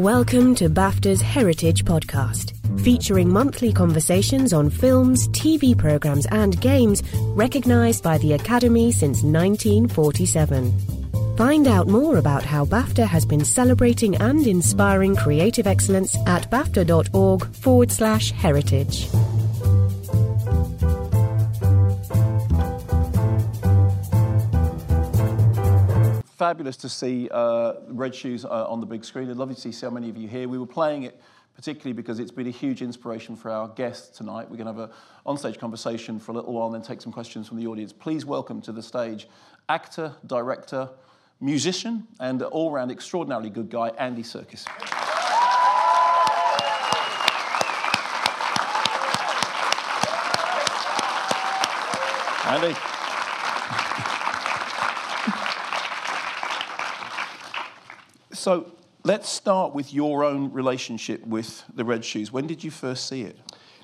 Welcome to BAFTA's Heritage Podcast, featuring monthly conversations on films, TV programs, and games recognised by the Academy since 1947. Find out more about how BAFTA has been celebrating and inspiring creative excellence at BAFTA.org forward slash heritage. Fabulous to see uh, Red Shoes uh, on the big screen. I'd lovely to see so many of you here. We were playing it particularly because it's been a huge inspiration for our guests tonight. We're going to have an onstage conversation for a little while and then take some questions from the audience. Please welcome to the stage actor, director, musician, and all round extraordinarily good guy, Andy Serkis. Andy. So let's start with your own relationship with the Red Shoes. When did you first see it?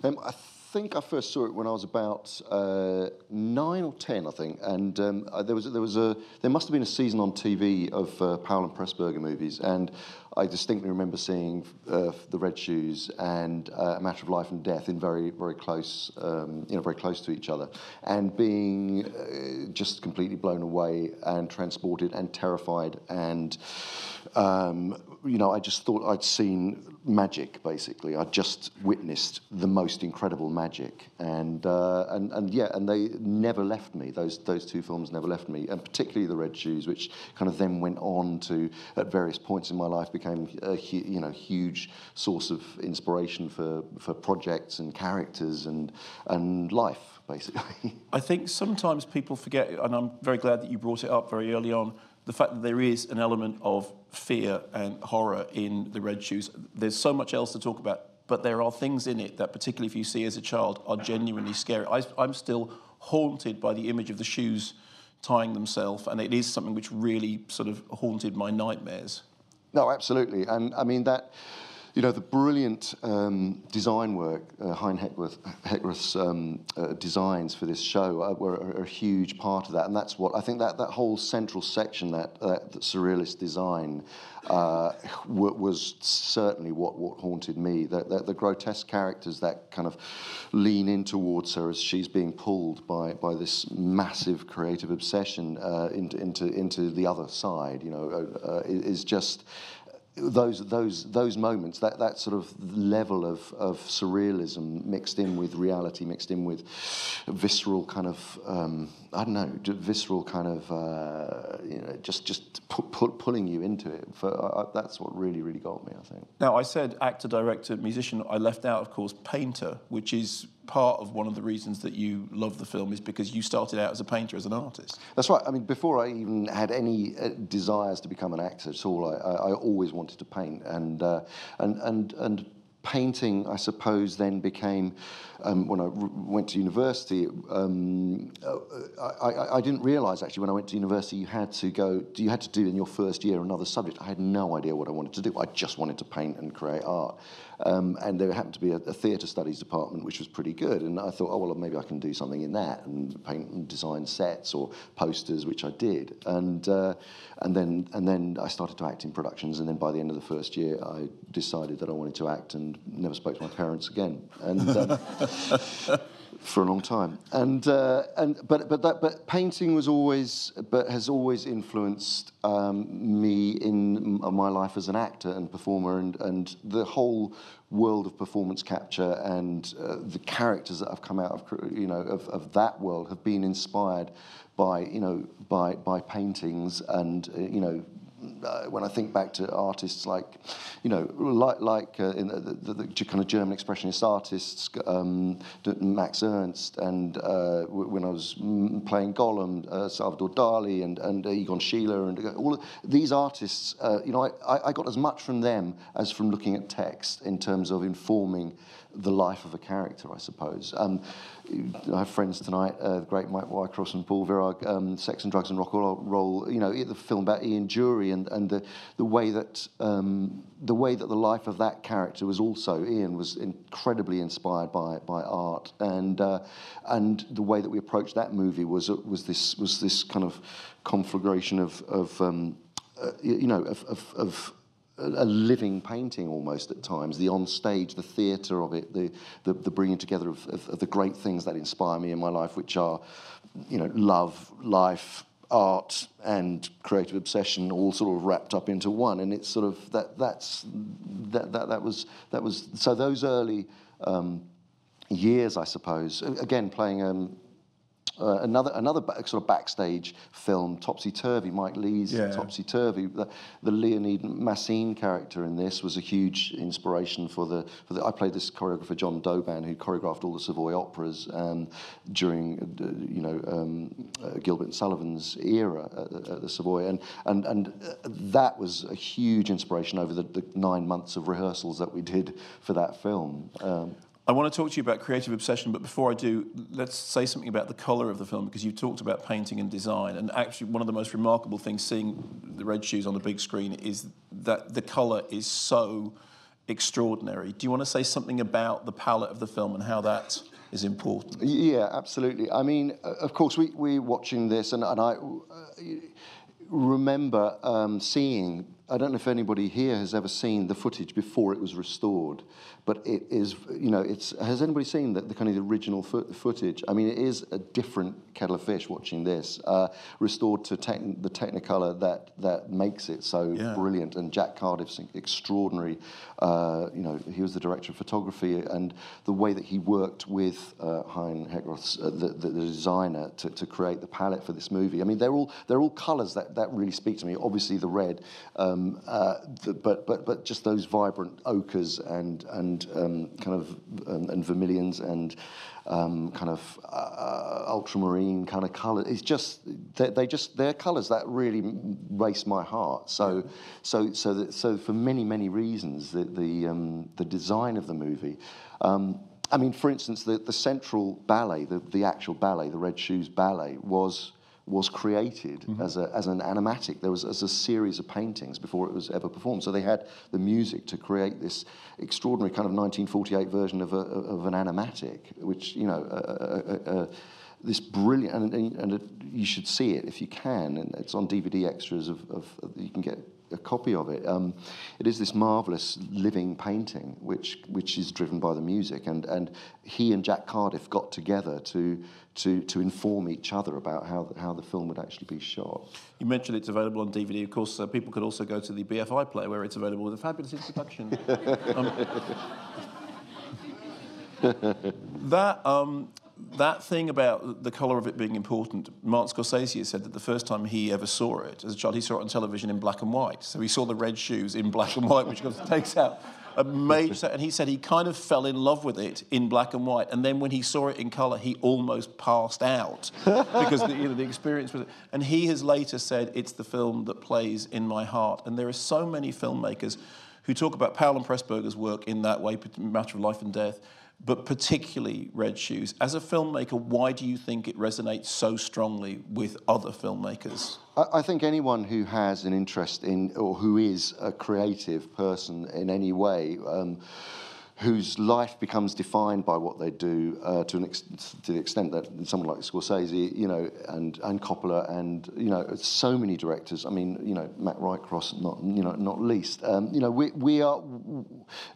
Um, I think I first saw it when I was about uh, nine or ten, I think, and um, there was there was a there must have been a season on TV of uh, Powell and Pressburger movies, and I distinctly remember seeing uh, the Red Shoes and uh, A Matter of Life and Death in very very close um, you know very close to each other, and being uh, just completely blown away and transported and terrified and um, you know, I just thought I'd seen magic. Basically, I just witnessed the most incredible magic, and uh, and and yeah, and they never left me. Those those two films never left me, and particularly the Red Shoes, which kind of then went on to at various points in my life became a you know huge source of inspiration for for projects and characters and and life basically. I think sometimes people forget, and I'm very glad that you brought it up very early on the fact that there is an element of fear and horror in the red shoes. There's so much else to talk about, but there are things in it that, particularly if you see as a child, are genuinely scary. I, I'm still haunted by the image of the shoes tying themselves, and it is something which really sort of haunted my nightmares. No, absolutely, and I mean that you know, the brilliant um, design work, uh, Hein Heckroth, Heckroth's um, uh, designs for this show uh, were, are, a huge part of that. And that's what, I think that, that whole central section, that, that, that surrealist design, uh, was certainly what, what haunted me. The, the, the, grotesque characters that kind of lean in towards her as she's being pulled by, by this massive creative obsession uh, into, into, into the other side, you know, uh, is just those those those moments, that that sort of level of of surrealism mixed in with reality, mixed in with visceral kind of um, I don't know, visceral kind of uh, you know, just just pu- pu- pulling you into it. For, uh, that's what really really got me, I think. Now I said actor, director, musician. I left out, of course, painter, which is part of one of the reasons that you love the film is because you started out as a painter, as an artist. That's right. I mean, before I even had any uh, desires to become an actor at all, I, I, I always wanted to paint, and uh, and and and painting, I suppose, then became, um, when I went to university, um, I, I, I, didn't realise actually when I went to university you had to go, you had to do in your first year another subject. I had no idea what I wanted to do. I just wanted to paint and create art. Um, and there happened to be a, a theatre studies department which was pretty good. And I thought, oh, well, maybe I can do something in that and paint and design sets or posters, which I did. And, uh, and, then, and then I started to act in productions. And then by the end of the first year, I decided that I wanted to act and never spoke to my parents again. And um, for a long time. And uh, and but but that but painting was always but has always influenced um, me in my life as an actor and performer and and the whole world of performance capture and uh, the characters that have come out of you know of, of that world have been inspired by you know by by paintings and uh, you know uh, when I think back to artists like, you know, like, like uh, in the, the, the, kind of German expressionist artists, um, Max Ernst, and uh, when I was playing Gollum, uh, Salvador Dali, and, and Egon Schiele, and all these artists, uh, you know, I, I got as much from them as from looking at text in terms of informing the life of a character, I suppose. Um, I have friends tonight, uh, the great Mike Whitecross and Paul Viragh, um, Sex and Drugs and Rock and Roll. You know, the film about Ian Dury and, and the, the way that um, the way that the life of that character was also Ian was incredibly inspired by by art and uh, and the way that we approached that movie was was this was this kind of conflagration of of um, uh, you know of, of, of a living painting almost at times. The on stage, the theatre of it, the, the, the bringing together of, of, of, the great things that inspire me in my life, which are, you know, love, life, art, and creative obsession, all sort of wrapped up into one. And it's sort of that. That's that. That, that was that was. So those early. Um, years, I suppose. Again, playing um, uh, another another sort of backstage film, Topsy Turvy, Mike Leigh's yeah. Topsy Turvy. The, the, Leonid Massine character in this was a huge inspiration for the, for the. I played this choreographer John D'Auban, who choreographed all the Savoy operas um, during, uh, you know, um, uh, Gilbert and Sullivan's era at, at, the Savoy, and and and uh, that was a huge inspiration over the, the, nine months of rehearsals that we did for that film. Um, I want to talk to you about creative obsession, but before I do, let's say something about the colour of the film because you've talked about painting and design. And actually, one of the most remarkable things seeing the red shoes on the big screen is that the colour is so extraordinary. Do you want to say something about the palette of the film and how that is important? Yeah, absolutely. I mean, of course, we, we're watching this, and, and I uh, remember um, seeing I don't know if anybody here has ever seen the footage before it was restored, but it is, you know, it's, has anybody seen the, the kind of the original fo- footage? I mean, it is a different kettle of fish watching this, uh, restored to the Technicolor that, that makes it so yeah. brilliant. And Jack Cardiff's extraordinary, uh, you know, he was the director of photography, and the way that he worked with uh, Hein Heckroth, uh, the, the, the, designer, to, to create the palette for this movie. I mean, they're all, they're all colors that, that really speak to me. Obviously, the red. Um, um, uh, the, but but but just those vibrant ochres and and um, kind of um, and vermilions and um, kind of uh, ultramarine kind of colour. It's just they, they, just they're colours that really race my heart. So yeah. so so that, so for many many reasons the the um, the design of the movie. Um, I mean, for instance, the, the central ballet, the, the actual ballet, the Red Shoes Ballet, was was created mm-hmm. as, a, as an animatic. There was as a series of paintings before it was ever performed. So they had the music to create this extraordinary kind of 1948 version of, a, of an animatic, which, you know, a, a, this brilliant, and, and, and, you should see it if you can, and it's on DVD extras of, of you can get a copy of it. Um, it is this marvelous living painting, which which is driven by the music, and and he and Jack Cardiff got together to to to inform each other about how how the film would actually be shot. You mentioned it's available on DVD. Of course, uh, people could also go to the BFI player where it's available with a fabulous introduction. um, that um, that thing about the colour of it being important, Martin Scorsese said that the first time he ever saw it as a child, he saw it on television in black and white. So he saw the red shoes in black and white, which takes out a major. And he said he kind of fell in love with it in black and white. And then when he saw it in colour, he almost passed out because the, you know, the experience was. And he has later said it's the film that plays in my heart. And there are so many filmmakers who talk about Powell and Pressburger's work in that way, Matter of Life and Death but particularly Red Shoes. As a filmmaker, why do you think it resonates so strongly with other filmmakers? I think anyone who has an interest in, or who is a creative person in any way, um, whose life becomes defined by what they do uh, to, ex- to the extent that someone like Scorsese, you know, and, and Coppola, and you know, so many directors. I mean, you know, Matt Whitecross, not you know, not least. Um, you know, we we are.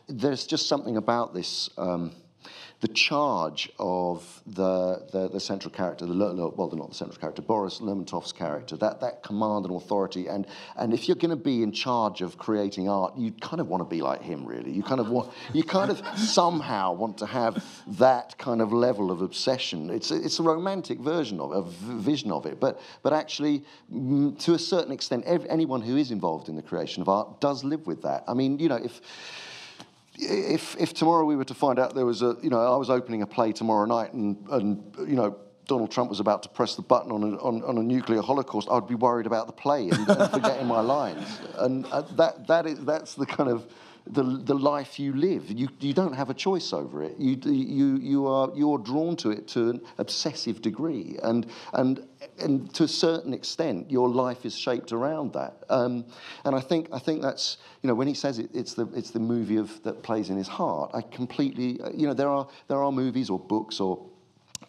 There's just something about this. Um, the charge of the, the, the central character, the, well, they're not the central character, Boris Lermontov's character, that, that command and authority. And, and if you're going to be in charge of creating art, you kind of want to be like him, really. You kind of want, you kind of somehow want to have that kind of level of obsession. It's a, it's a romantic version of a vision of it, but, but actually, mm, to a certain extent, anyone who is involved in the creation of art does live with that. I mean, you know, if if, if tomorrow we were to find out there was a, you know, I was opening a play tomorrow night and, and you know, Donald Trump was about to press the button on a, on, on a nuclear holocaust, I'd be worried about the play and, and forgetting my lines. And uh, that, that is, that's the kind of the, the life you live. You, you don't have a choice over it. You, you, you are, you're drawn to it to an obsessive degree. And, and, and to a certain extent, your life is shaped around that. Um, and I think, I think that's, you know, when he says it, it's, the, it's the movie of, that plays in his heart, I completely, you know, there are, there are movies or books or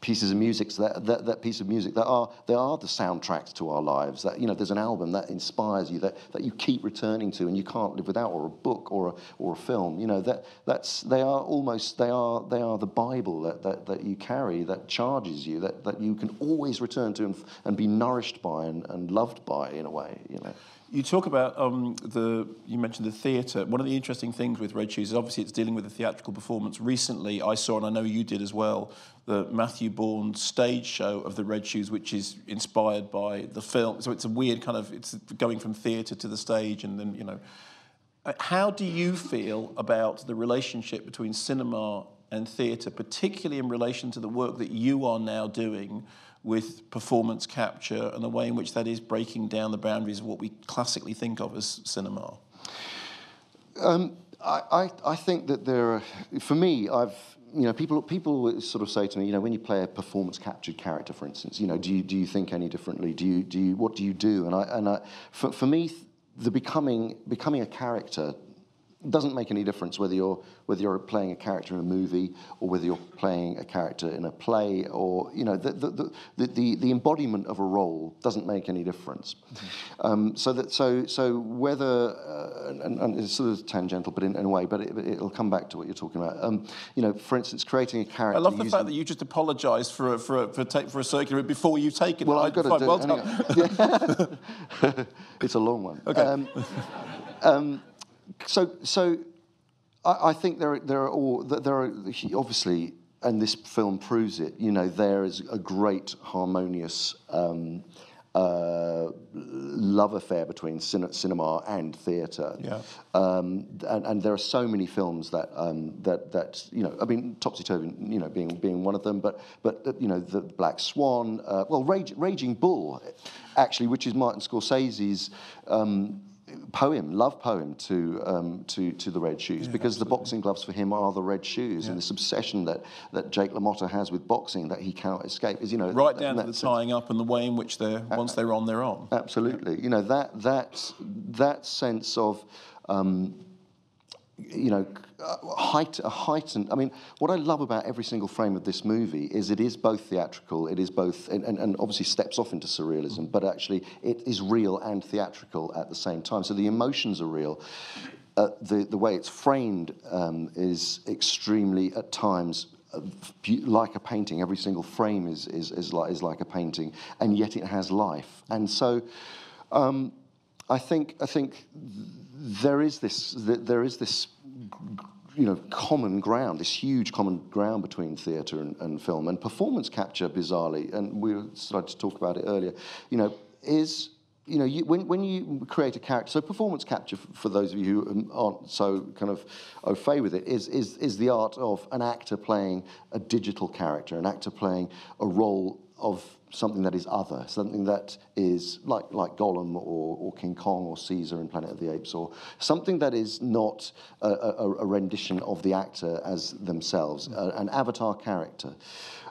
pieces of music that, that, that piece of music that are they are the soundtracks to our lives that you know there's an album that inspires you that, that you keep returning to and you can't live without or a book or a, or a film you know that that's they are almost they are they are the bible that, that, that you carry that charges you that, that you can always return to and, and be nourished by and, and loved by in a way you know you talk about um, the, you mentioned the theatre. One of the interesting things with Red Shoes is obviously it's dealing with a theatrical performance. Recently, I saw, and I know you did as well, the Matthew Bourne stage show of the Red Shoes, which is inspired by the film. So it's a weird kind of, it's going from theatre to the stage, and then, you know. Uh, how do you feel about the relationship between cinema and theatre, particularly in relation to the work that you are now doing? With performance capture and the way in which that is breaking down the boundaries of what we classically think of as cinema? Um, I, I, I, think that there are, for me, I've, you know, people, people sort of say to me, you know, when you play a performance captured character, for instance, you know, do you, do you think any differently? Do you, do you, what do you do? And I, and I, for, for me, the becoming, becoming a character doesn't make any difference whether you're whether you're playing a character in a movie or whether you're playing a character in a play or you know the the the, the, the embodiment of a role doesn't make any difference. Mm-hmm. Um, so that so so whether uh, and, and, it's sort of tangential, but in, in a way, but it, will come back to what you're talking about. Um, you know, for instance, creating a character. I love the fact that you just apologised for a, for a, for, take, for a circular before you take it. Well, I've got to do well it. it's a long one. Okay. Um, um so, so I, I, think there, there are all there are obviously, and this film proves it. You know, there is a great harmonious. Um, uh, love affair between cin- cinema and theatre. Yeah. Um, and, and, there are so many films that um, that that you know. I mean, Topsy Turvy, you know, being being one of them. But but uh, you know, the Black Swan. Uh, well, Rage, Raging Bull, actually, which is Martin Scorsese's. Um, poem, love poem to um, to to the red shoes yeah, because absolutely. the boxing gloves for him are the red shoes, yeah. and this obsession that that Jake LaMotta has with boxing that he cannot escape is you know right down to the tying up and the way in which they're once they're on, they're on. Absolutely, yeah. you know that that that sense of. Um, you know, height, a heightened. I mean, what I love about every single frame of this movie is it is both theatrical, it is both, and, and, and obviously steps off into surrealism, but actually it is real and theatrical at the same time. So the emotions are real. Uh, the, the way it's framed um, is extremely, at times, uh, like a painting. Every single frame is, is, is, like, is like a painting, and yet it has life. And so um, I, think, I think there is this, there is this you know, common ground, this huge common ground between theatre and, and, film. And performance capture, bizarrely, and we started to talk about it earlier, you know, is, you know, you, when, when you create a character, so performance capture, for those of you who aren't so kind of au fait with it, is, is, is the art of an actor playing a digital character, an actor playing a role of something that is other, something that is like, like Gollum or, or King Kong or Caesar in Planet of the Apes, or something that is not a, a, a rendition of the actor as themselves, a, an avatar character.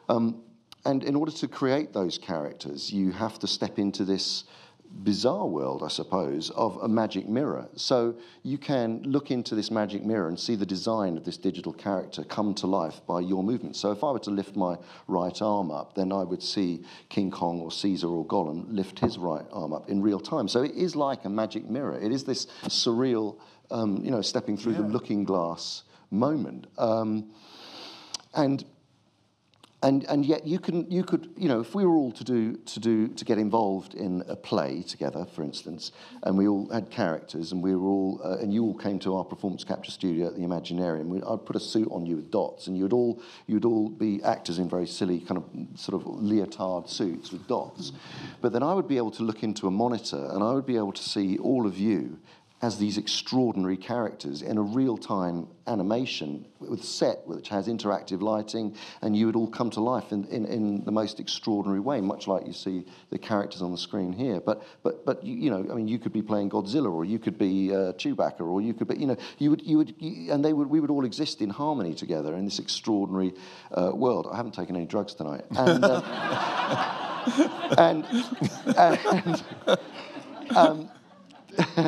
Um, and in order to create those characters, you have to step into this bizarre world, I suppose, of a magic mirror. So you can look into this magic mirror and see the design of this digital character come to life by your movement. So if I were to lift my right arm up, then I would see King Kong or Caesar or Gollum lift his right arm up in real time. So it is like a magic mirror. It is this surreal, um, you know, stepping through yeah. the looking glass moment. Um, and and and yet you can you could you know if we were all to do to do to get involved in a play together for instance and we all had characters and we were all uh, and you all came to our performance capture studio at the Imaginarium we, I'd put a suit on you with dots and you'd all you'd all be actors in very silly kind of sort of leotard suits with dots. But then I would be able to look into a monitor and I would be able to see all of you as these extraordinary characters in a real-time animation with set which has interactive lighting and you would all come to life in, in, in, the most extraordinary way much like you see the characters on the screen here. But but but you, you know I mean you could be playing Godzilla or you could be uh, Chewbacca or you could be you know you would you would you, and they would we would all exist in harmony together in this extraordinary uh, world. I haven't taken any drugs tonight. And uh, and, and um,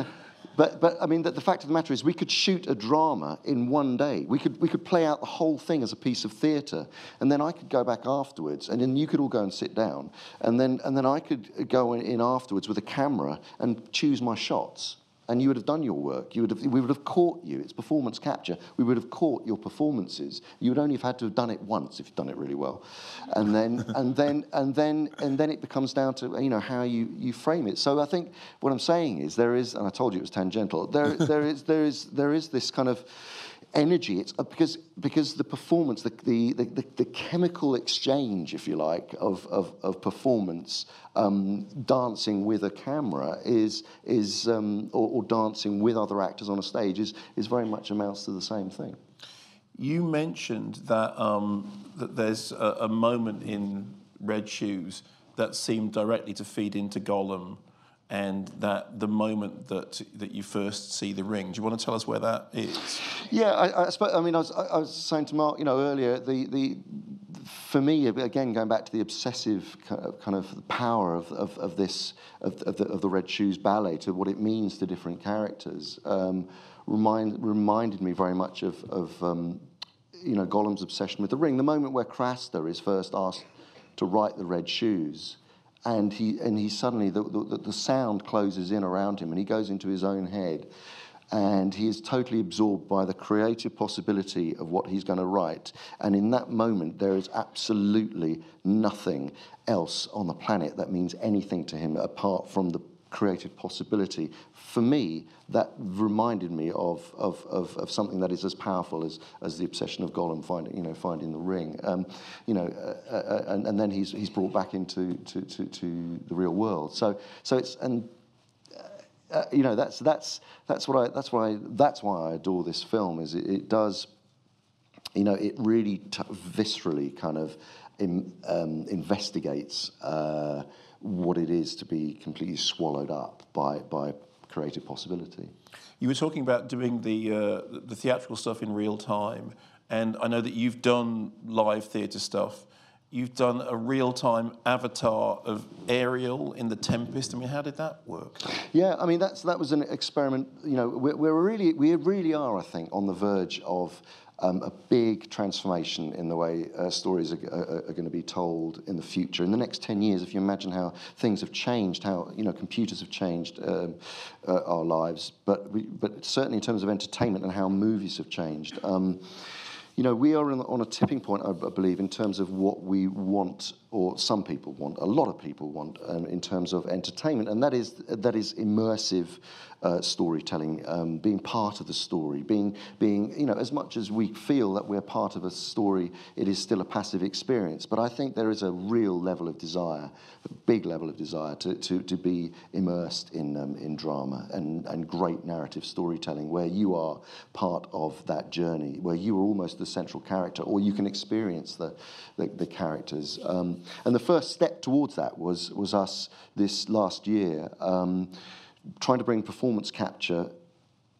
but but I mean, the, the fact of the matter is, we could shoot a drama in one day. We could we could play out the whole thing as a piece of theatre, and then I could go back afterwards, and then you could all go and sit down, and then and then I could go in afterwards with a camera and choose my shots and you would have done your work. You would have, we would have caught you. It's performance capture. We would have caught your performances. You would only have had to have done it once if you've done it really well, and then and then and then and then it becomes down to you know how you, you frame it. So I think what I'm saying is there is, and I told you it was tangential. There there is there is there is this kind of energy. It's uh, because because the performance, the the, the, the chemical exchange, if you like, of of, of performance, um, dancing with a camera is is um, or, or, dancing with other actors on a stage is is very much amounts to the same thing. You mentioned that um, that there's a, a moment in Red Shoes that seemed directly to feed into Gollum and that the moment that that you first see the ring. Do you want to tell us where that is? Yeah, I, I, I mean, I was, I was saying to Mark, you know, earlier, the, the for me, again, going back to the obsessive kind of power of, of, of this, of, of, the, of the Red Shoes ballet, to what it means to different characters, um, remind, reminded me very much of, of um, you know, Gollum's obsession with the ring. The moment where Craster is first asked to write the Red Shoes, and he and he suddenly the, the, the sound closes in around him and he goes into his own head. And he is totally absorbed by the creative possibility of what he's going to write. And in that moment there is absolutely nothing else on the planet that means anything to him apart from the creative possibility. For me, that reminded me of, of, of, of, something that is as powerful as, as the obsession of Gollum finding, you know, finding the ring. Um, you know, uh, uh, and, and then he's, he's brought back into to, to, to the real world. So, so it's, and uh, uh, you know, that's, that's, that's, what I, that's, why I, that's why I adore this film, is it, it does, you know, it really t- viscerally kind of in, um, investigates uh, what it is to be completely swallowed up by, by creative possibility. You were talking about doing the, uh, the theatrical stuff in real time, and I know that you've done live theatre stuff. You've done a real-time avatar of Ariel in The Tempest. I mean, how did that work? Yeah, I mean that's that was an experiment. You know, we're, we're really we really are, I think, on the verge of um, a big transformation in the way uh, stories are, are, are, going to be told in the future. In the next 10 years, if you imagine how things have changed, how you know computers have changed um, uh, our lives, but, we, but certainly in terms of entertainment and how movies have changed. Um, you know, we are on a tipping point, I believe, in terms of what we want, or some people want, a lot of people want, um, in terms of entertainment, and that is that is immersive uh, storytelling, um, being part of the story, being, being, you know, as much as we feel that we're part of a story, it is still a passive experience. But I think there is a real level of desire, a big level of desire to, to, to be immersed in, um, in drama and, and great narrative storytelling where you are part of that journey, where you are almost the central character or you can experience the, the, the characters. Um, and the first step towards that was, was us this last year. Um, trying to bring performance capture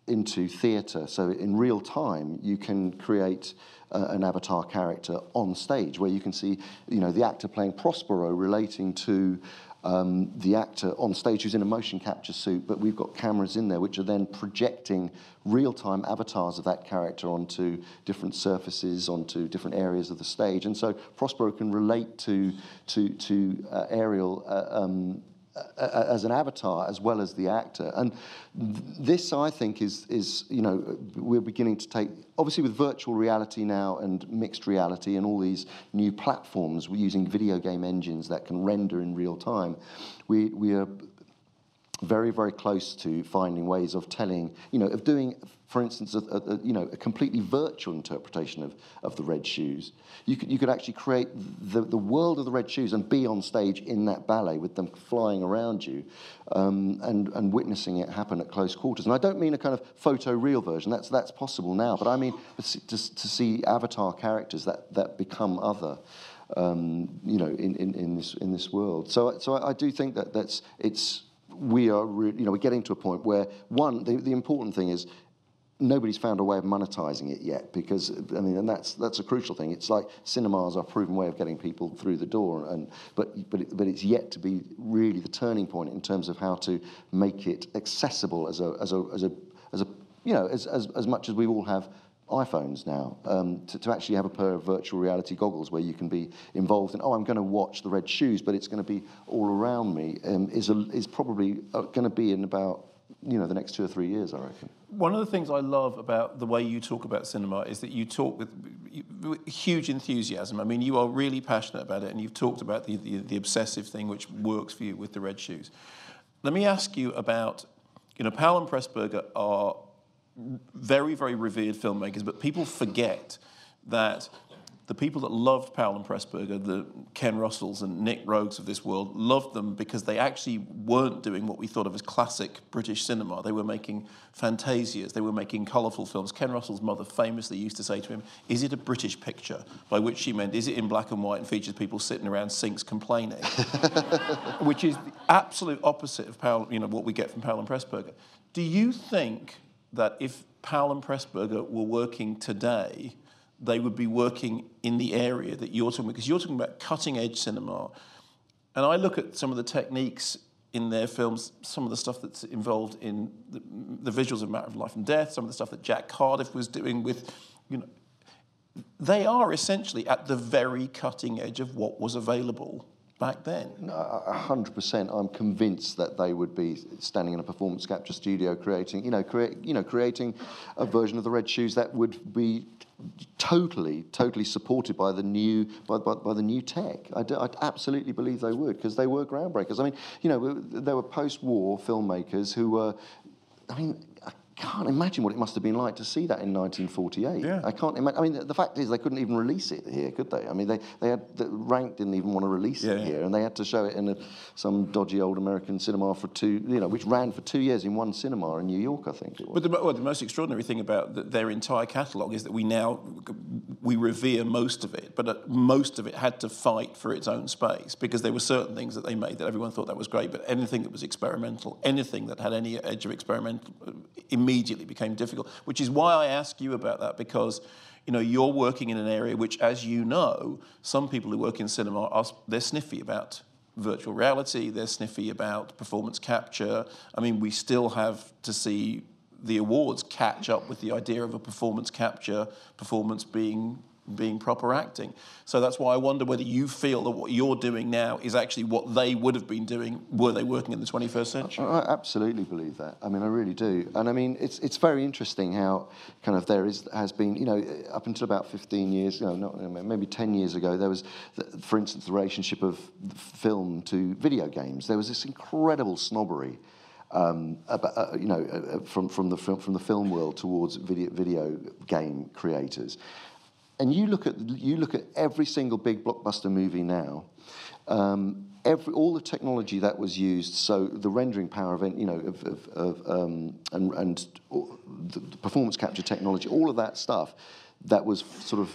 into theatre. So in real time, you can create uh, an avatar character on stage where you can see, you know, the actor playing Prospero relating to um, the actor on stage who's in a motion capture suit, but we've got cameras in there which are then projecting real-time avatars of that character onto different surfaces, onto different areas of the stage. And so Prospero can relate to, to, to uh, Ariel uh, um, as an avatar as well as the actor. And this, I think, is, is, you know, we're beginning to take, obviously with virtual reality now and mixed reality and all these new platforms, we're using video game engines that can render in real time. We, we are very, very close to finding ways of telling, you know, of doing, for instance, a, a, you know, a completely virtual interpretation of, of the Red Shoes. You could, you could actually create the, the world of the Red Shoes and be on stage in that ballet with them flying around you um, and, and witnessing it happen at close quarters. And I don't mean a kind of photo-real version, that's, that's possible now, but I mean to, to see avatar characters that, that become other. Um, you know, in, in, in, this, in this world. So, so I, I do think that that's, it's, we are, re- you know, we're getting to a point where one, the, the important thing is nobody's found a way of monetizing it yet because I mean, and that's that's a crucial thing. It's like cinemas are a proven way of getting people through the door, and but but it, but it's yet to be really the turning point in terms of how to make it accessible as a as a as a as a you know as as, as much as we all have iPhones now um, to, to, actually have a pair of virtual reality goggles where you can be involved in oh I'm going to watch the red shoes but it's going to be all around me um, is a, is probably uh, going to be in about you know the next two or three years I reckon. One of the things I love about the way you talk about cinema is that you talk with huge enthusiasm. I mean, you are really passionate about it, and you've talked about the, the, the obsessive thing which works for you with the red shoes. Let me ask you about, you know, Powell and Pressburger are very, very revered filmmakers, but people forget that the people that loved Powell and Pressburger, the Ken Russells and Nick Roeg's of this world, loved them because they actually weren't doing what we thought of as classic British cinema. They were making fantasias, they were making colourful films. Ken Russell's mother famously used to say to him, Is it a British picture? By which she meant, Is it in black and white and features people sitting around sinks complaining? which is the absolute opposite of Powell, you know, what we get from Powell and Pressburger. Do you think that if Powell and Pressburger were working today, they would be working in the area that you're talking about, because you're talking about cutting edge cinema. And I look at some of the techniques in their films, some of the stuff that's involved in the, the visuals of Matter of Life and Death, some of the stuff that Jack Cardiff was doing with, you know, they are essentially at the very cutting edge of what was available back then. Hundred percent. I'm convinced that they would be standing in a performance capture studio, creating, you know, create, you know, creating a version of the Red Shoes that would be totally, totally supported by the new by, by, by the new tech. I, do, I absolutely believe they would because they were groundbreakers. I mean, you know, there were post-war filmmakers who were. I mean, can't imagine what it must have been like to see that in 1948. Yeah. I can't imagine. I mean, the, the, fact is, they couldn't even release it here, could they? I mean, they, they had the rank didn't even want to release yeah, it here, and they had to show it in a, some dodgy old American cinema for two, you know, which ran for two years in one cinema in New York, I think it was. But the, well, the most extraordinary thing about the, their entire catalogue is that we now we revere most of it, but uh, most of it had to fight for its own space because there were certain things that they made that everyone thought that was great, but anything that was experimental, anything that had any edge of experimental uh, immediately became difficult, which is why I ask you about that because you know you're working in an area which as you know some people who work in cinema are they're sniffy about virtual reality they're sniffy about performance capture. I mean we still have to see the awards catch up with the idea of a performance capture performance being being proper acting. So that's why I wonder whether you feel that what you're doing now is actually what they would have been doing were they working in the 21st century. I, I absolutely believe that. I mean, I really do. And I mean, it's it's very interesting how kind of there is has been, you know, up until about 15 years, you know, not, maybe 10 years ago, there was, for instance, the relationship of film to video games. There was this incredible snobbery. Um, about, uh, you know, uh, from from the from the film world towards video video game creators, and you look at you look at every single big blockbuster movie now. Um, every all the technology that was used, so the rendering power of you know of, of, of um, and, and the performance capture technology, all of that stuff that was sort of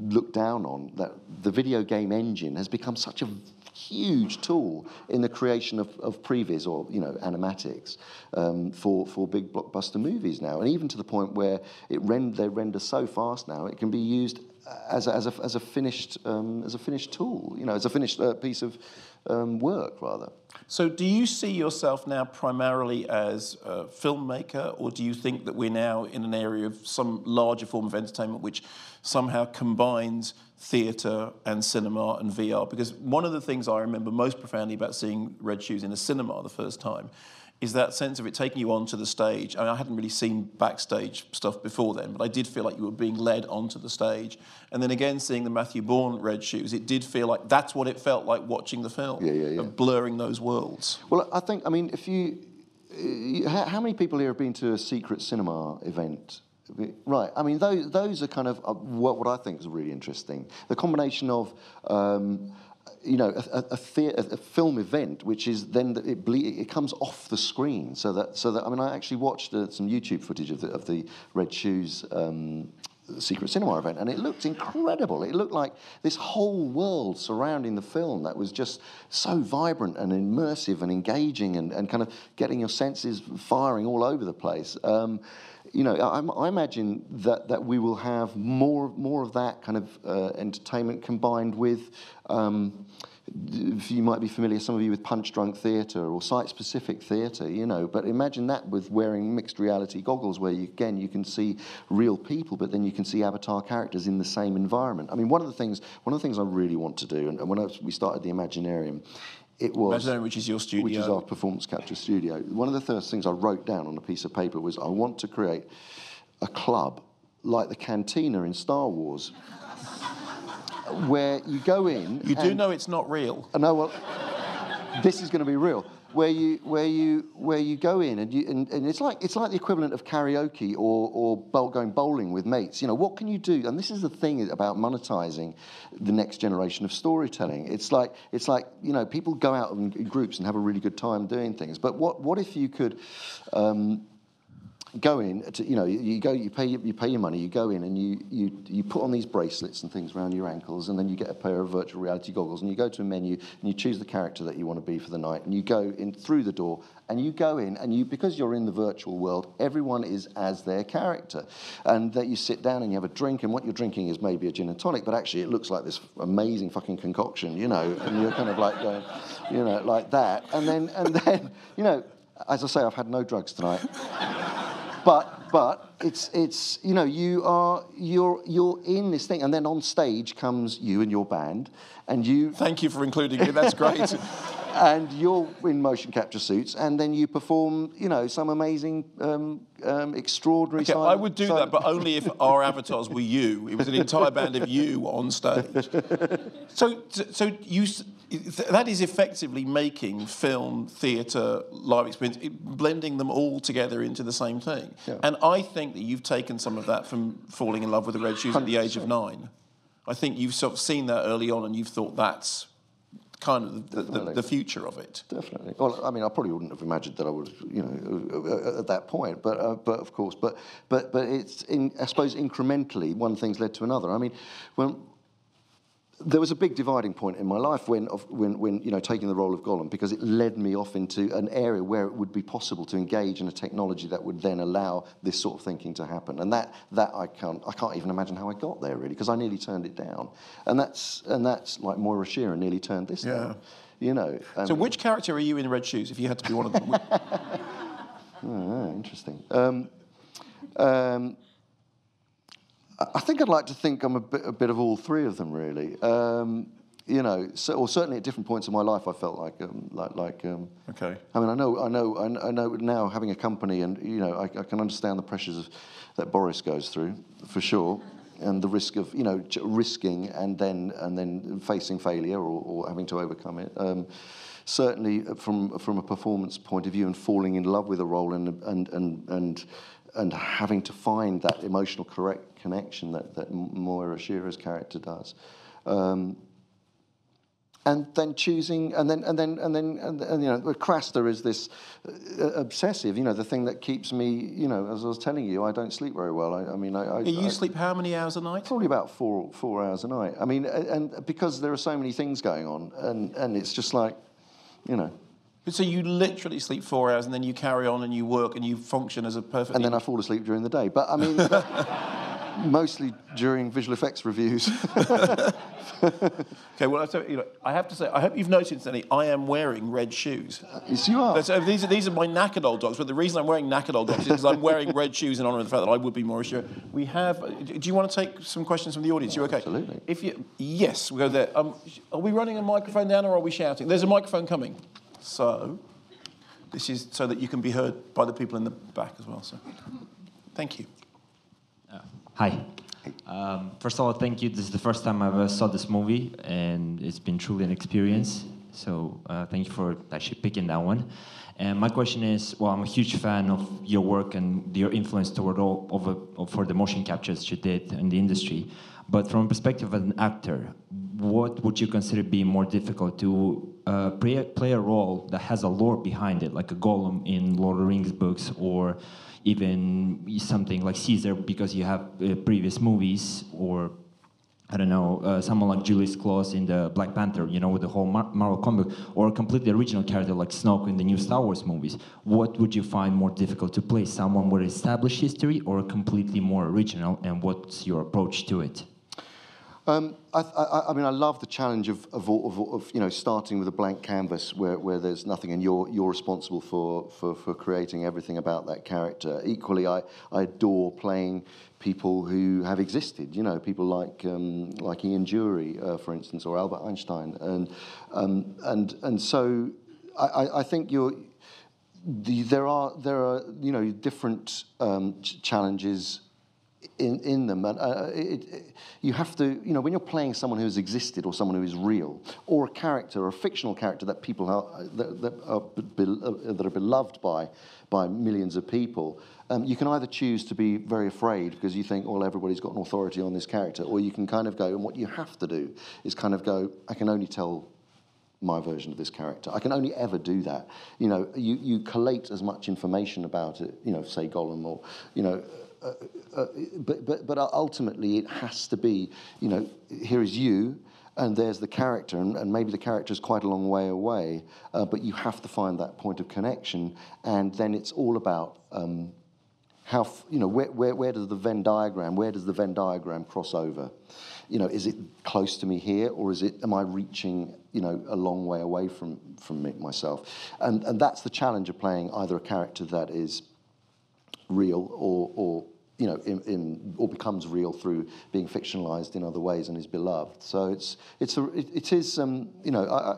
looked down on. That the video game engine has become such a huge tool in the creation of, of previs or you know animatics um, for for big blockbuster movies now, and even to the point where it rend, they render so fast now it can be used as a, as a, as a finished um, as a finished tool, you know, as a finished uh, piece of um, work rather. So, do you see yourself now primarily as a filmmaker, or do you think that we're now in an area of some larger form of entertainment which somehow combines theatre and cinema and VR? Because one of the things I remember most profoundly about seeing Red Shoes in a cinema the first time is that sense of it taking you onto the stage. I, mean, I hadn't really seen backstage stuff before then, but I did feel like you were being led onto the stage. And then again, seeing the Matthew Bourne Red Shoes, it did feel like that's what it felt like watching the film, yeah, yeah, yeah. of blurring those worlds. Well, I think, I mean, if you, uh, how many people here have been to a secret cinema event? Right. I mean, those, those are kind of uh, what, what I think is really interesting. The combination of um, you know, a, a, a, a, film event, which is then it, ble- it comes off the screen, so that so that I mean, I actually watched uh, some YouTube footage of the of the Red Shoes um, Secret Cinema event, and it looked incredible. It looked like this whole world surrounding the film that was just so vibrant and immersive and engaging and, and kind of getting your senses firing all over the place. Um, you know, I, I, imagine that, that we will have more more of that kind of uh, entertainment combined with. Um, you might be familiar, some of you, with Punchdrunk theatre or site specific theatre, you know. But imagine that with wearing mixed reality goggles, where you, again you can see real people, but then you can see avatar characters in the same environment. I mean, one of the things, one of the things I really want to do, and, and when I, we started the Imaginarium, it was which is your studio, which is our performance capture studio. One of the first things I wrote down on a piece of paper was I want to create a club like the Cantina in Star Wars where you go in. You do know it's not real. Uh, I know. Well, this is going to be real. Where you where you where you go in and you and, and it's like it's like the equivalent of karaoke or or going bowling with mates. You know what can you do? And this is the thing about monetizing the next generation of storytelling. It's like it's like you know people go out in groups and have a really good time doing things. But what what if you could um, go in, to, you know, you go, you pay, you pay your money, you go in and you, you, you put on these bracelets and things around your ankles, and then you get a pair of virtual reality goggles, and you go to a menu and you choose the character that you want to be for the night, and you go in through the door, and you go in, and you, because you're in the virtual world, everyone is as their character, and that you sit down and you have a drink, and what you're drinking is maybe a gin and tonic, but actually it looks like this amazing fucking concoction, you know, and you're kind of like going, you know, like that, and then, and then, you know, as I say, I've had no drugs tonight but but it's it's you know you are you're you're in this thing, and then on stage comes you and your band, and you. Thank you for including me. That's great. and you're in motion capture suits, and then you perform, you know, some amazing, um, um, extraordinary. Okay, silent, I would do silent... that, but only if our avatars were you. It was an entire band of you on stage. So, so you that is effectively making film, theatre, live experience, blending them all together into the same thing. Yeah. And I think that you've taken some of that from falling in love with the red shoes 100%. at the age of nine. I think you've sort of seen that early on, and you've thought that's kind of the, the, the, future of it. Definitely. Well, I mean, I probably wouldn't have imagined that I would, you know, at that point. But, uh, but of course, but, but, but it's, in, I suppose, incrementally, one thing's led to another. I mean, when there was a big dividing point in my life when, when, when, you know, taking the role of Gollum because it led me off into an area where it would be possible to engage in a technology that would then allow this sort of thinking to happen. And that, that I, can't, I can't even imagine how I got there, really, because I nearly turned it down. And that's, and that's like Moira Shearer nearly turned this yeah. down. You know. so which character are you in Red Shoes, if you had to be one of them? oh, interesting. Um, um, I think I'd like to think I'm a bit, a bit of all three of them, really. Um, you know, so, or certainly at different points in my life, I felt like, um, like, like. Um, okay. I mean, I know, I know, I know now having a company, and you know, I, I can understand the pressures of, that Boris goes through, for sure, and the risk of, you know, risking and then and then facing failure or, or having to overcome it. Um, certainly, from from a performance point of view, and falling in love with a role and and and and and having to find that emotional correct connection that, that Moira Shearer's character does. Um, and then choosing, and then, and then, and then, and, and you know, Craster is this uh, obsessive, you know, the thing that keeps me, you know, as I was telling you, I don't sleep very well. I, I mean, I, I you I, sleep how many hours a night? Probably about four, four hours a night. I mean, and because there are so many things going on, and, and it's just like, you know, so you literally sleep four hours and then you carry on and you work and you function as a perfect. And then I fall asleep during the day. But I mean, mostly during visual effects reviews. okay, well, so, you know, I have to say, I hope you've noticed, Danny, I am wearing red shoes. Yes, you are. So these, are these are my knackered old dogs, but the reason I'm wearing knackered old dogs is because I'm wearing red shoes in honour of the fact that I would be more sure. We have. Do you want to take some questions from the audience? You okay? Absolutely. If you, yes, we'll go there. Um, are we running a microphone down or are we shouting? There's a microphone coming. So this is so that you can be heard by the people in the back as well. So thank you. Uh, hi. Um, first of all, thank you. This is the first time I ever saw this movie, and it's been truly an experience. So uh, thank you for actually picking that one. And my question is, well, I'm a huge fan of your work and your influence toward all a, for the motion captures you did in the industry. But from a perspective of an actor, what would you consider being more difficult to uh, play, play a role that has a lore behind it, like a Gollum in Lord of the Rings books, or even something like Caesar because you have uh, previous movies, or I don't know, uh, someone like Ulysses Klaue in the Black Panther, you know, with the whole Mar- Marvel comic, or a completely original character like Snoke in the new Star Wars movies. What would you find more difficult to play? Someone with established history or completely more original? And what's your approach to it? Um, I, I, I, mean, I love the challenge of, of, of, of, you know starting with a blank canvas where, where there's nothing, and you're you're responsible for, for, for creating everything about that character. Equally, I, I adore playing people who have existed. You know, people like um, like Ian Dury, uh, for instance, or Albert Einstein, and um, and and so I, I think you're. The, there are there are you know different um, ch- challenges in, in them. And uh, it, it, you have to, you know, when you're playing someone who has existed or someone who is real, or a character, or a fictional character that people are, that, that are, be, uh, that are beloved by, by millions of people, um, you can either choose to be very afraid because you think, well, everybody's got an authority on this character, or you can kind of go, and what you have to do is kind of go, I can only tell my version of this character. I can only ever do that. You know, you, you collate as much information about it, you know, say Gollum or, you know, uh, uh, but, but, but ultimately it has to be, you know, here is you, and there's the character, and, and maybe the character is quite a long way away, uh, but you have to find that point of connection, and then it's all about um, how, you know, where, where, where does the Venn diagram, where does the Venn diagram cross over? You know, is it close to me here, or is it, am I reaching, you know, a long way away from, from me, myself? And, and that's the challenge of playing either a character that is real or, or you know, in, in, or becomes real through being fictionalized in other ways and is beloved. So it's, it's a, it, it is, um, you know, I, I,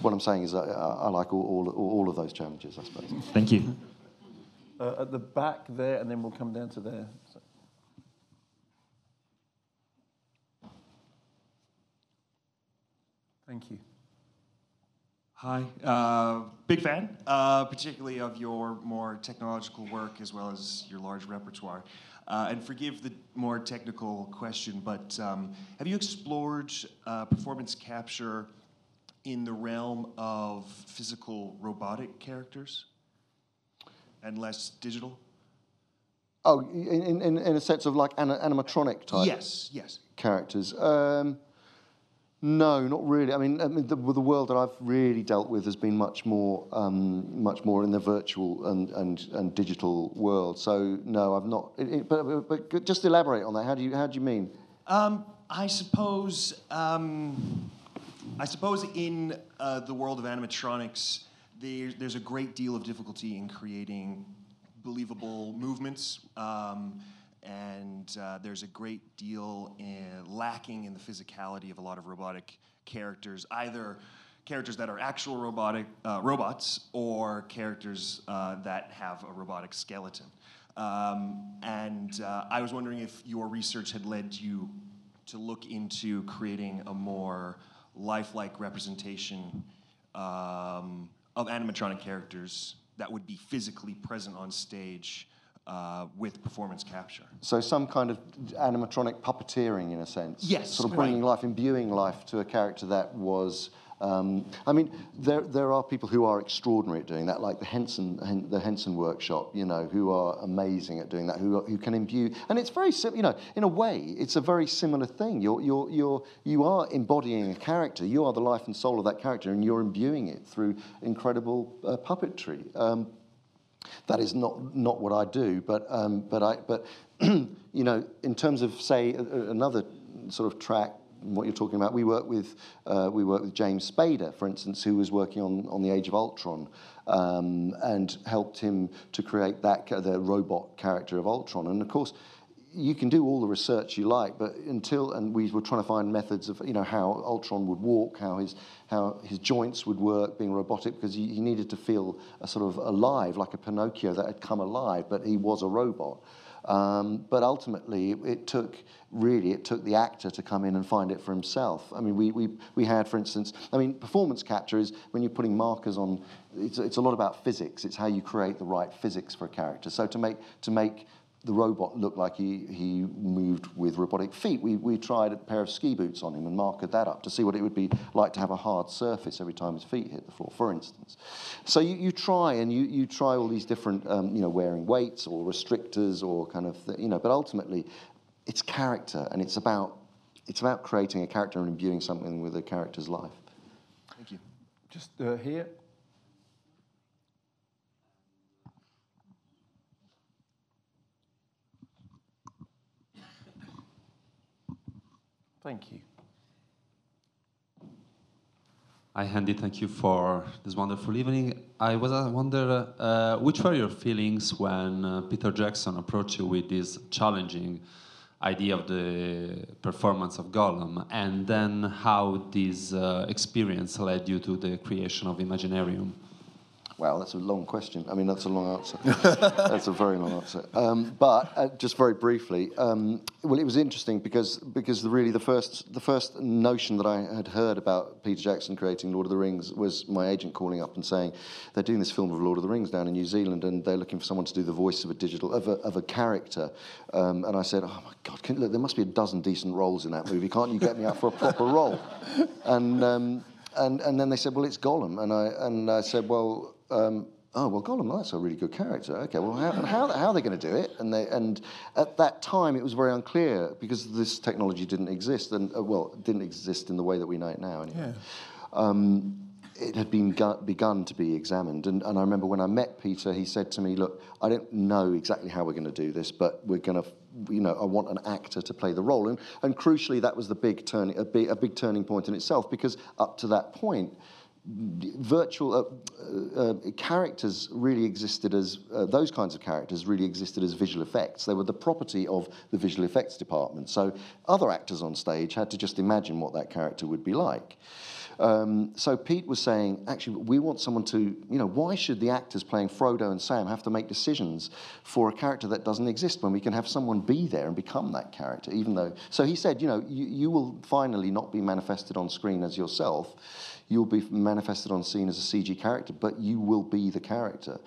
what I'm saying is I, I like all, all, all, of those challenges, I suppose. Thank you. Uh, at the back there, and then we'll come down to there. So. Thank you. Hi, uh, big fan, uh, particularly of your more technological work as well as your large repertoire. Uh, and forgive the more technical question, but um, have you explored uh, performance capture in the realm of physical robotic characters and less digital? Oh, in, in, in a sense of like animatronic type? Yes, yes. Characters. Um, no, not really. I mean, I mean the, the, world that I've really dealt with has been much more, um, much more in the virtual and, and, and digital world. So no, I've not. It, it, but, but just elaborate on that. How do you how do you mean? Um, I suppose. Um, I suppose in uh, the world of animatronics, there, there's a great deal of difficulty in creating believable movements. Um, and uh, there's a great deal in lacking in the physicality of a lot of robotic characters, either characters that are actual robotic uh, robots or characters uh, that have a robotic skeleton. Um, and uh, I was wondering if your research had led you to look into creating a more lifelike representation um, of animatronic characters that would be physically present on stage uh, with performance capture. So some kind of animatronic puppeteering, in a sense. Yes, sort of bringing right. life, imbuing life to a character that was. Um, I mean, there there are people who are extraordinary at doing that, like the Henson the Henson Workshop, you know, who are amazing at doing that, who who can imbue, and it's very you know, in a way, it's a very similar thing. You're you're you're you are embodying a character. You are the life and soul of that character, and you're imbuing it through incredible uh, puppetry. Um, that is not, not what I do, but, um, but, I, but you know, in terms of, say, another sort of track, what you're talking about, we work with, uh, we work with James Spader, for instance, who was working on, on the Age of Ultron um, and helped him to create that, the robot character of Ultron. And of course, you can do all the research you like, but until and we were trying to find methods of you know how Ultron would walk, how his how his joints would work, being robotic, because he, he needed to feel a sort of alive, like a Pinocchio that had come alive, but he was a robot. Um, but ultimately, it took really it took the actor to come in and find it for himself. I mean, we, we, we had, for instance, I mean, performance capture is when you're putting markers on. It's, it's a lot about physics. It's how you create the right physics for a character. So to make to make the robot looked like he, he moved with robotic feet. We, we tried a pair of ski boots on him and marked that up to see what it would be like to have a hard surface every time his feet hit the floor, for instance. So you, you try and you, you try all these different, um, you know, wearing weights or restrictors or kind of, you know, but ultimately it's character and it's about, it's about creating a character and imbuing something with a character's life. Thank you. Just uh, here. Thank you. Hi, Andy. Thank you for this wonderful evening. I was I wonder uh, which were your feelings when uh, Peter Jackson approached you with this challenging idea of the performance of Gollum, and then how this uh, experience led you to the creation of Imaginarium. Wow, that's a long question. I mean, that's a long answer. that's a very long answer. Um, but uh, just very briefly, um, well, it was interesting because because the, really the first the first notion that I had heard about Peter Jackson creating Lord of the Rings was my agent calling up and saying they're doing this film of Lord of the Rings down in New Zealand and they're looking for someone to do the voice of a digital of a, of a character. Um, and I said, oh my God, can, look, there must be a dozen decent roles in that movie. Can't you get me out for a proper role? And um, and and then they said, well, it's Gollum, and I and I said, well um, oh well, Gollum, that's a really good character. Okay, well, how, how, how are they going to do it? And they, and at that time, it was very unclear because this technology didn't exist, and uh, well, it didn't exist in the way that we know it now. Anyway. Yeah. Um, it had been gu- begun to be examined, and, and I remember when I met Peter, he said to me, "Look, I don't know exactly how we're going to do this, but we're going to." You know, I want an actor to play the role, and, and crucially, that was the big turning, a big, a big turning point in itself, because up to that point, virtual uh, uh, characters really existed as uh, those kinds of characters really existed as visual effects. They were the property of the visual effects department. So other actors on stage had to just imagine what that character would be like. Um, so Pete was saying, actually, we want someone to, you know, why should the actors playing Frodo and Sam have to make decisions for a character that doesn't exist when we can have someone be there and become that character, even though. So he said, you know, you, you will finally not be manifested on screen as yourself you'll be manifested on scene as a CG character, but you will be the character.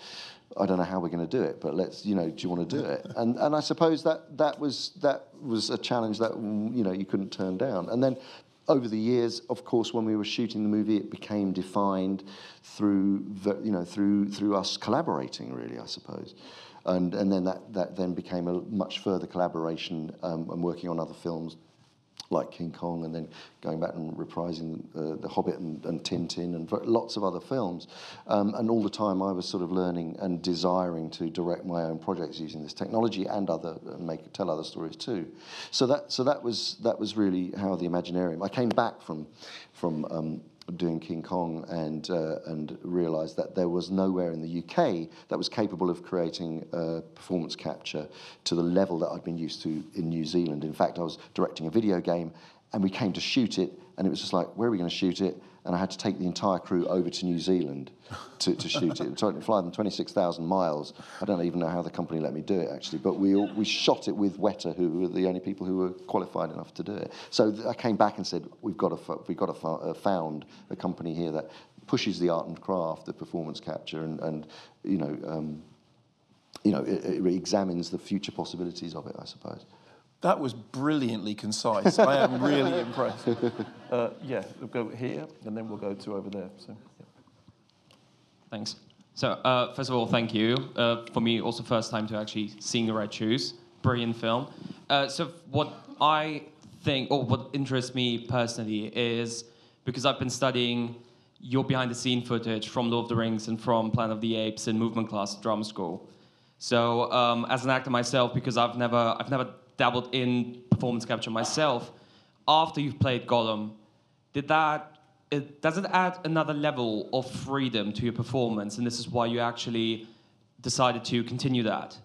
I don't know how we're going to do it, but let's, you know, do you want to do it? And and I suppose that that was that was a challenge that you know you couldn't turn down. And then over the years, of course, when we were shooting the movie, it became defined through the, you know through through us collaborating, really, I suppose. And and then that that then became a much further collaboration um, and working on other films like King Kong, and then going back and reprising uh, The Hobbit and, and, Tintin and lots of other films. Um, and all the time I was sort of learning and desiring to direct my own projects using this technology and other and make tell other stories too. So that so that was that was really how the Imaginarium. I came back from from um, doing King Kong and uh, and realised that there was nowhere in the UK that was capable of creating uh, performance capture to the level that I'd been used to in New Zealand. In fact, I was directing a video game, and we came to shoot it, and it was just like, where are we going to shoot it? And I had to take the entire crew over to New Zealand to, to shoot it. So fly them 26,000 miles. I don't even know how the company let me do it, actually, but we, we shot it with Weta, who were the only people who were qualified enough to do it. So I came back and said, we've got to, we've got to found a company here that pushes the art and craft, the performance capture, and, and you know, um, you know, it, it examines the future possibilities of it, I suppose. That was brilliantly concise. I am really impressed. Uh, yeah, we'll go here, and then we'll go to over there. So, yeah. Thanks. So, uh, first of all, thank you. Uh, for me, also first time to actually seeing the Red Shoes. Brilliant film. Uh, so, what I think, or what interests me personally, is because I've been studying your behind-the-scene footage from Lord of the Rings and from Planet of the Apes and movement class drama school. So, um, as an actor myself, because I've never, I've never dabbled in performance capture myself. After you've played Gollum, did that it, does it add another level of freedom to your performance? And this is why you actually decided to continue that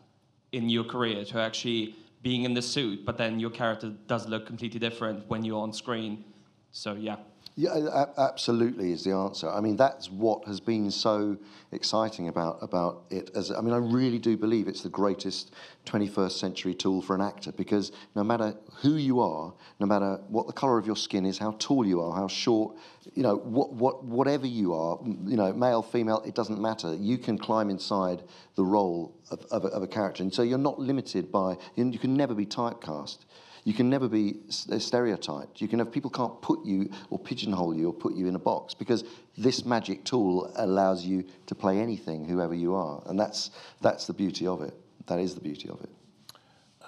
in your career, to actually being in the suit, but then your character does look completely different when you're on screen. So yeah. Yeah, absolutely is the answer. I mean, that's what has been so exciting about about it. As I mean, I really do believe it's the greatest 21st century tool for an actor because no matter who you are, no matter what the color of your skin is, how tall you are, how short, you know, what what whatever you are, you know, male, female, it doesn't matter. You can climb inside the role of, of, a, of a character, and so you're not limited by. You can never be typecast. You can never be uh, stereotyped. You can have people can't put you or pigeonhole you or put you in a box because this magic tool allows you to play anything, whoever you are, and that's that's the beauty of it. That is the beauty of it.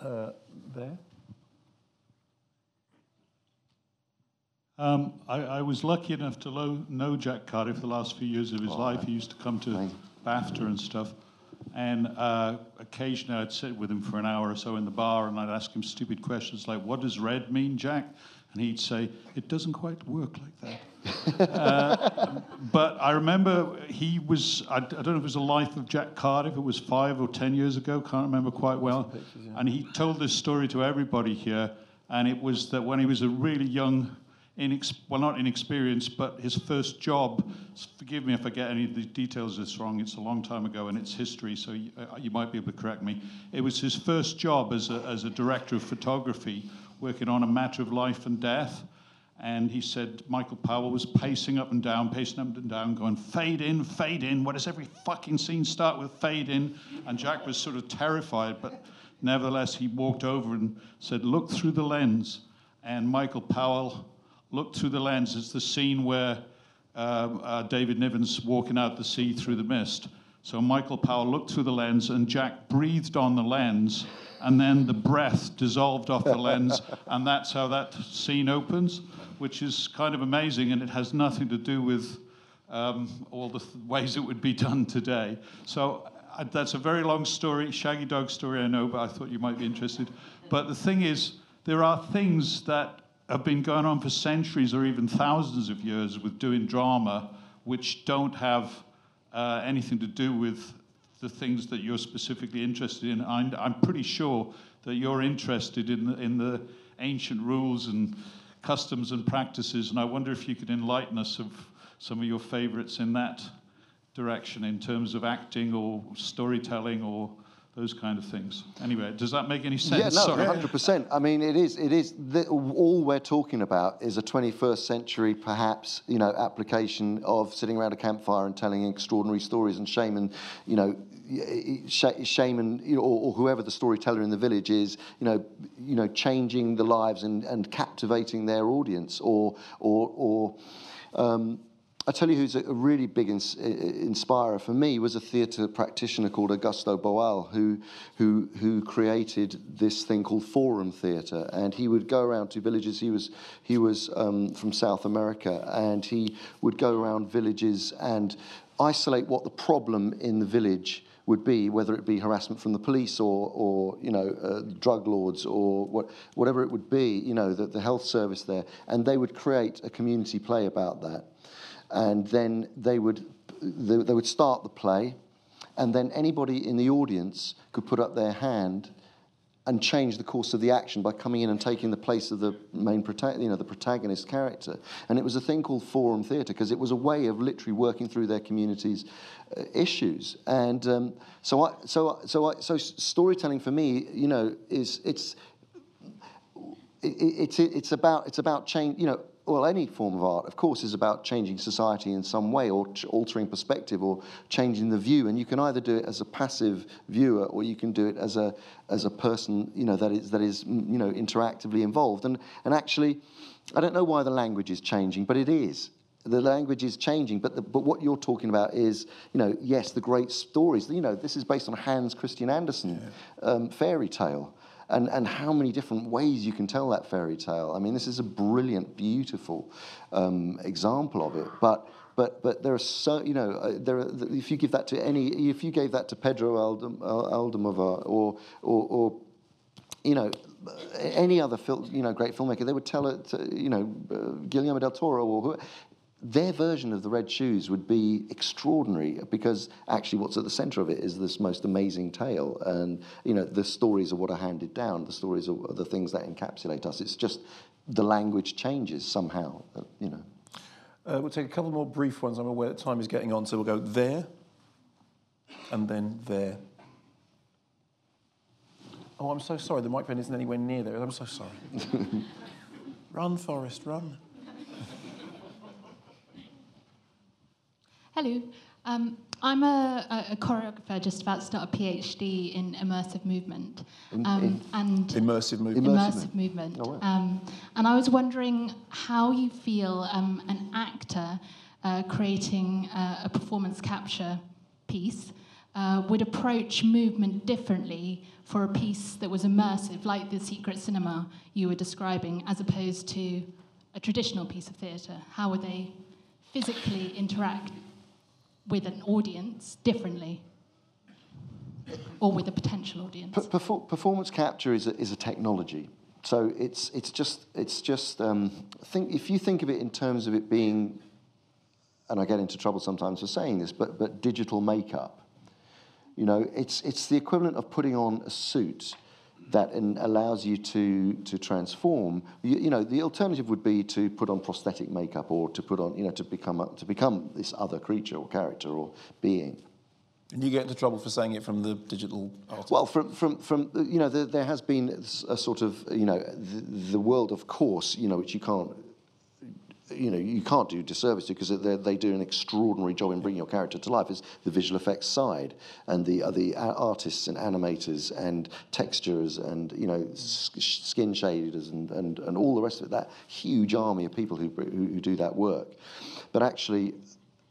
Uh, there. Um, I, I, was lucky enough to lo- know Jack Cardiff the last few years of his oh, life. He used to come to. BAFTA and stuff. And uh, occasionally I'd sit with him for an hour or so in the bar and I'd ask him stupid questions like, What does red mean, Jack? And he'd say, It doesn't quite work like that. uh, but I remember he was, I, I, don't know if it was the life of Jack Cardiff, it was five or ten years ago, can't remember quite well. Pictures, yeah. And he told this story to everybody here. And it was that when he was a really young inex- well, not inexperienced, but his first job. Forgive me if I get any of the details this wrong. It's a long time ago and it's history, so you, uh, you might be able to correct me. It was his first job as a, as a director of photography, working on a matter of life and death. And he said Michael Powell was pacing up and down, pacing up and down, going, fade in, fade in. Why does every fucking scene start with fade in? And Jack was sort of terrified, but nevertheless, he walked over and said, look through the lens. And Michael Powell looked through the lens. It's the scene where um, uh, David Niven's walking out the sea through the mist. So Michael Powell looked through the lens, and Jack breathed on the lens, and then the breath dissolved off the lens, and that's how that scene opens, which is kind of amazing, and it has nothing to do with um, all the th- ways it would be done today. So uh, that's a very long story, Shaggy Dog story, I know, but I thought you might be interested. But the thing is, there are things that have been going on for centuries or even thousands of years with doing drama, which don't have uh, anything to do with the things that you're specifically interested in. I'm, I'm pretty sure that you're interested in the, in the ancient rules and customs and practices, and I wonder if you could enlighten us of some of your favorites in that direction in terms of acting or storytelling or those kind of things. Anyway, does that make any sense? Yeah, no, hundred percent. I mean, it is. It is. The, all we're talking about is a 21st century, perhaps, you know, application of sitting around a campfire and telling extraordinary stories. And Shaman, you know, Shaman, you know, or, or, whoever the storyteller in the village is, you know, you know, changing the lives and, and captivating their audience, or or or. Um, I tell you who's a really big ins- inspirer for me was a theatre practitioner called Augusto Boal, who, who, who created this thing called forum theatre. And he would go around to villages. He was, he was um, from South America, and he would go around villages and isolate what the problem in the village would be, whether it be harassment from the police or, or you know, uh, drug lords or what, whatever it would be, you know, the, the health service there. And they would create a community play about that and then they would they, they would start the play, and then anybody in the audience could put up their hand and change the course of the action by coming in and taking the place of the main protagonist, you know, the protagonist character. And it was a thing called forum theatre because it was a way of literally working through their community's uh, issues. And um, so, I, so, so, I, so storytelling for me, you know, is it's it, it's it's about it's about change. You know, well, any form of art, of course, is about changing society in some way or altering perspective or changing the view. And you can either do it as a passive viewer or you can do it as a, as a person, you know, that is, that is, you know, interactively involved. And, and actually, I don't know why the language is changing, but it is. The language is changing, but, the, but what you're talking about is, you know, yes, the great stories. You know, this is based on Hans Christian Andersen yeah. um, fairy tale and, and how many different ways you can tell that fairy tale. I mean, this is a brilliant, beautiful um, example of it. But but but there are so you know uh, there are, if you give that to any if you gave that to Pedro Almodovar or or, or you know any other film, you know, great filmmaker, they would tell it, to, you know, uh, Guillermo del Toro or who, their version of the red shoes would be extraordinary because actually what's at the center of it is this most amazing tale and you know the stories are what are handed down the stories are the things that encapsulate us it's just the language changes somehow uh, you know Uh, we'll take a couple more brief ones. I'm aware that time is getting on, so we'll go there and then there. Oh, I'm so sorry. The microphone isn't anywhere near there. I'm so sorry. run, Forrest run. Hello. Um, I'm a, a, choreographer just about to start a PhD in immersive movement. Um, and immersive movement. Immersive, movement. Oh, wow. um, and I was wondering how you feel um, an actor uh, creating uh, a performance capture piece uh, would approach movement differently for a piece that was immersive, like the secret cinema you were describing, as opposed to a traditional piece of theatre. How would they physically interact with an audience differently or with a potential audience? Perfor- performance capture is a, is a technology. So it's, it's just, it's just um, think, if you think of it in terms of it being, and I get into trouble sometimes for saying this, but, but digital makeup. You know, it's, it's the equivalent of putting on a suit that allows you to, to transform. You, you, know, the alternative would be to put on prosthetic makeup or to put on, you know, to become, a, to become this other creature or character or being. And you get into trouble for saying it from the digital artist? Well, from, from, from you know, the, there has been a sort of, you know, the, the world of course, you know, which you can't you know you can't do disservice to because they do an extraordinary job in bringing your character to life. Is the visual effects side and the uh, the artists and animators and textures and you know skin shaders and, and, and all the rest of it. That huge army of people who who, do that work, but actually.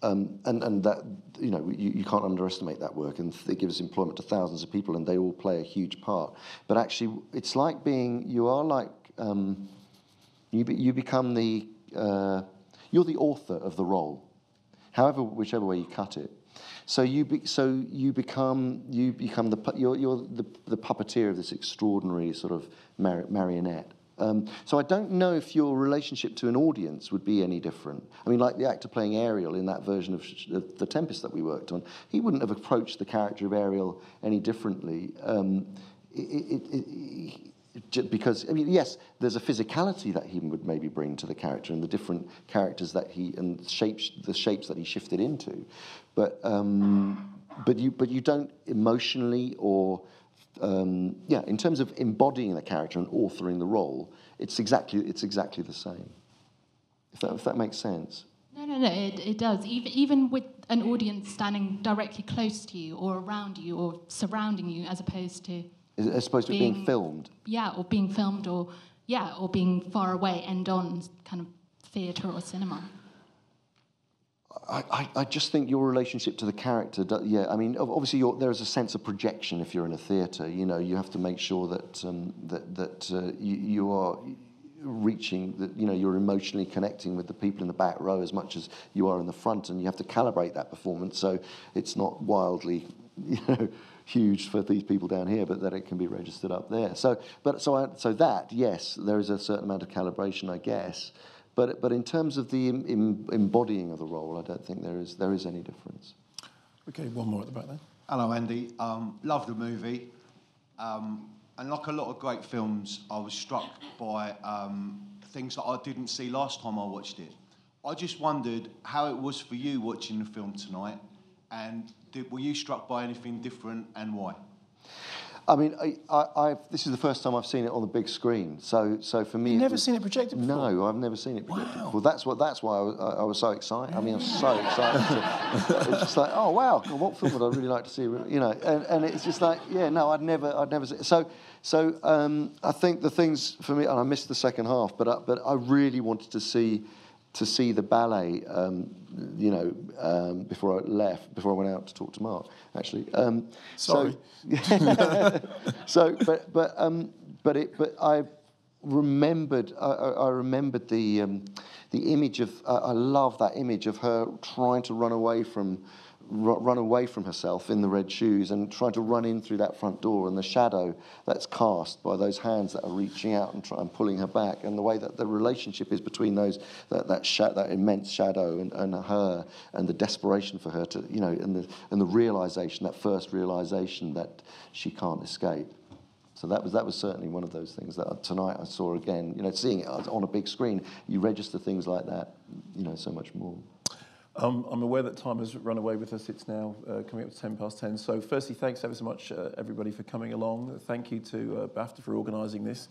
Um, and, and that you know you, you can't underestimate that work and it gives employment to thousands of people and they all play a huge part but actually it's like being you are like um, you, be, you become the uh, you're the author of the role, however, whichever way you cut it. So you, be, so you become, you become the, you're, you're the, the puppeteer of this extraordinary sort of mar- marionette. Um, so I don't know if your relationship to an audience would be any different. I mean, like the actor playing Ariel in that version of, of The Tempest that we worked on, he wouldn't have approached the character of Ariel any differently. Um, it, it, because I mean, yes, there's a physicality that he would maybe bring to the character and the different characters that he and shapes the shapes that he shifted into, but um, but you but you don't emotionally or um, yeah, in terms of embodying the character and authoring the role, it's exactly it's exactly the same. If that if that makes sense. No, no, no, it, it does. Even, even with an audience standing directly close to you or around you or surrounding you, as opposed to as opposed to being, being filmed. Yeah, or being filmed, or yeah, or being far away, end on kind of theatre or cinema. I, I, just think your relationship to the character, yeah, I mean, obviously there is a sense of projection if you're in a theatre. You know, you have to make sure that um, that that uh, you, you, are reaching that you know you're emotionally connecting with the people in the back row as much as you are in the front, and you have to calibrate that performance so it's not wildly, you know huge for these people down here, but that it can be registered up there. So, but so I, so that yes, there is a certain amount of calibration, I guess. But but in terms of the embodying of the role, I don't think there is there is any difference. Okay, one more at the back there. Hello, Andy. Um, love the movie. Um, and like a lot of great films, I was struck by um, things that I didn't see last time I watched it. I just wondered how it was for you watching the film tonight and did, were you struck by anything different and why? I mean, I, I, this is the first time I've seen it on the big screen. So, so for me, you've never was, seen it projected before. No, I've never seen it projected wow. before. That's what. That's why I was, I, I was so excited. I mean, I'm so excited. to, it's just like, oh wow, what film would I really like to see? You know, and, and it's just like, yeah, no, I'd never, I'd never. See, so, so um, I think the things for me, and I missed the second half, but I, but I really wanted to see to see the ballet, um, you know, um, before I left, before I went out to talk to Mark, actually. Um, Sorry. So, so, but but um, but it, but I remembered, I, I remembered the um, the image of. I love that image of her trying to run away from run away from herself in the red shoes and trying to run in through that front door and the shadow that's cast by those hands that are reaching out and, try, and pulling her back and the way that the relationship is between those that that, that immense shadow and, and her and the desperation for her to you know and the and the realization that first realization that she can't escape so that was that was certainly one of those things that tonight I saw again. You know, seeing it on a big screen, you register things like that. you know, so much more. Um, I'm aware that time has run away with us. It's now uh, coming up to 10 past 10. So, firstly, thanks ever so much, uh, everybody, for coming along. Thank you to uh, BAFTA for organising this.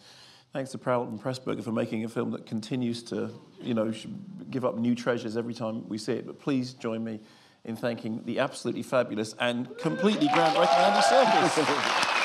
Thanks to Powell and Pressburger for making a film that continues to, you know, give up new treasures every time we see it. But please join me in thanking the absolutely fabulous and completely groundbreaking Andy Serkis.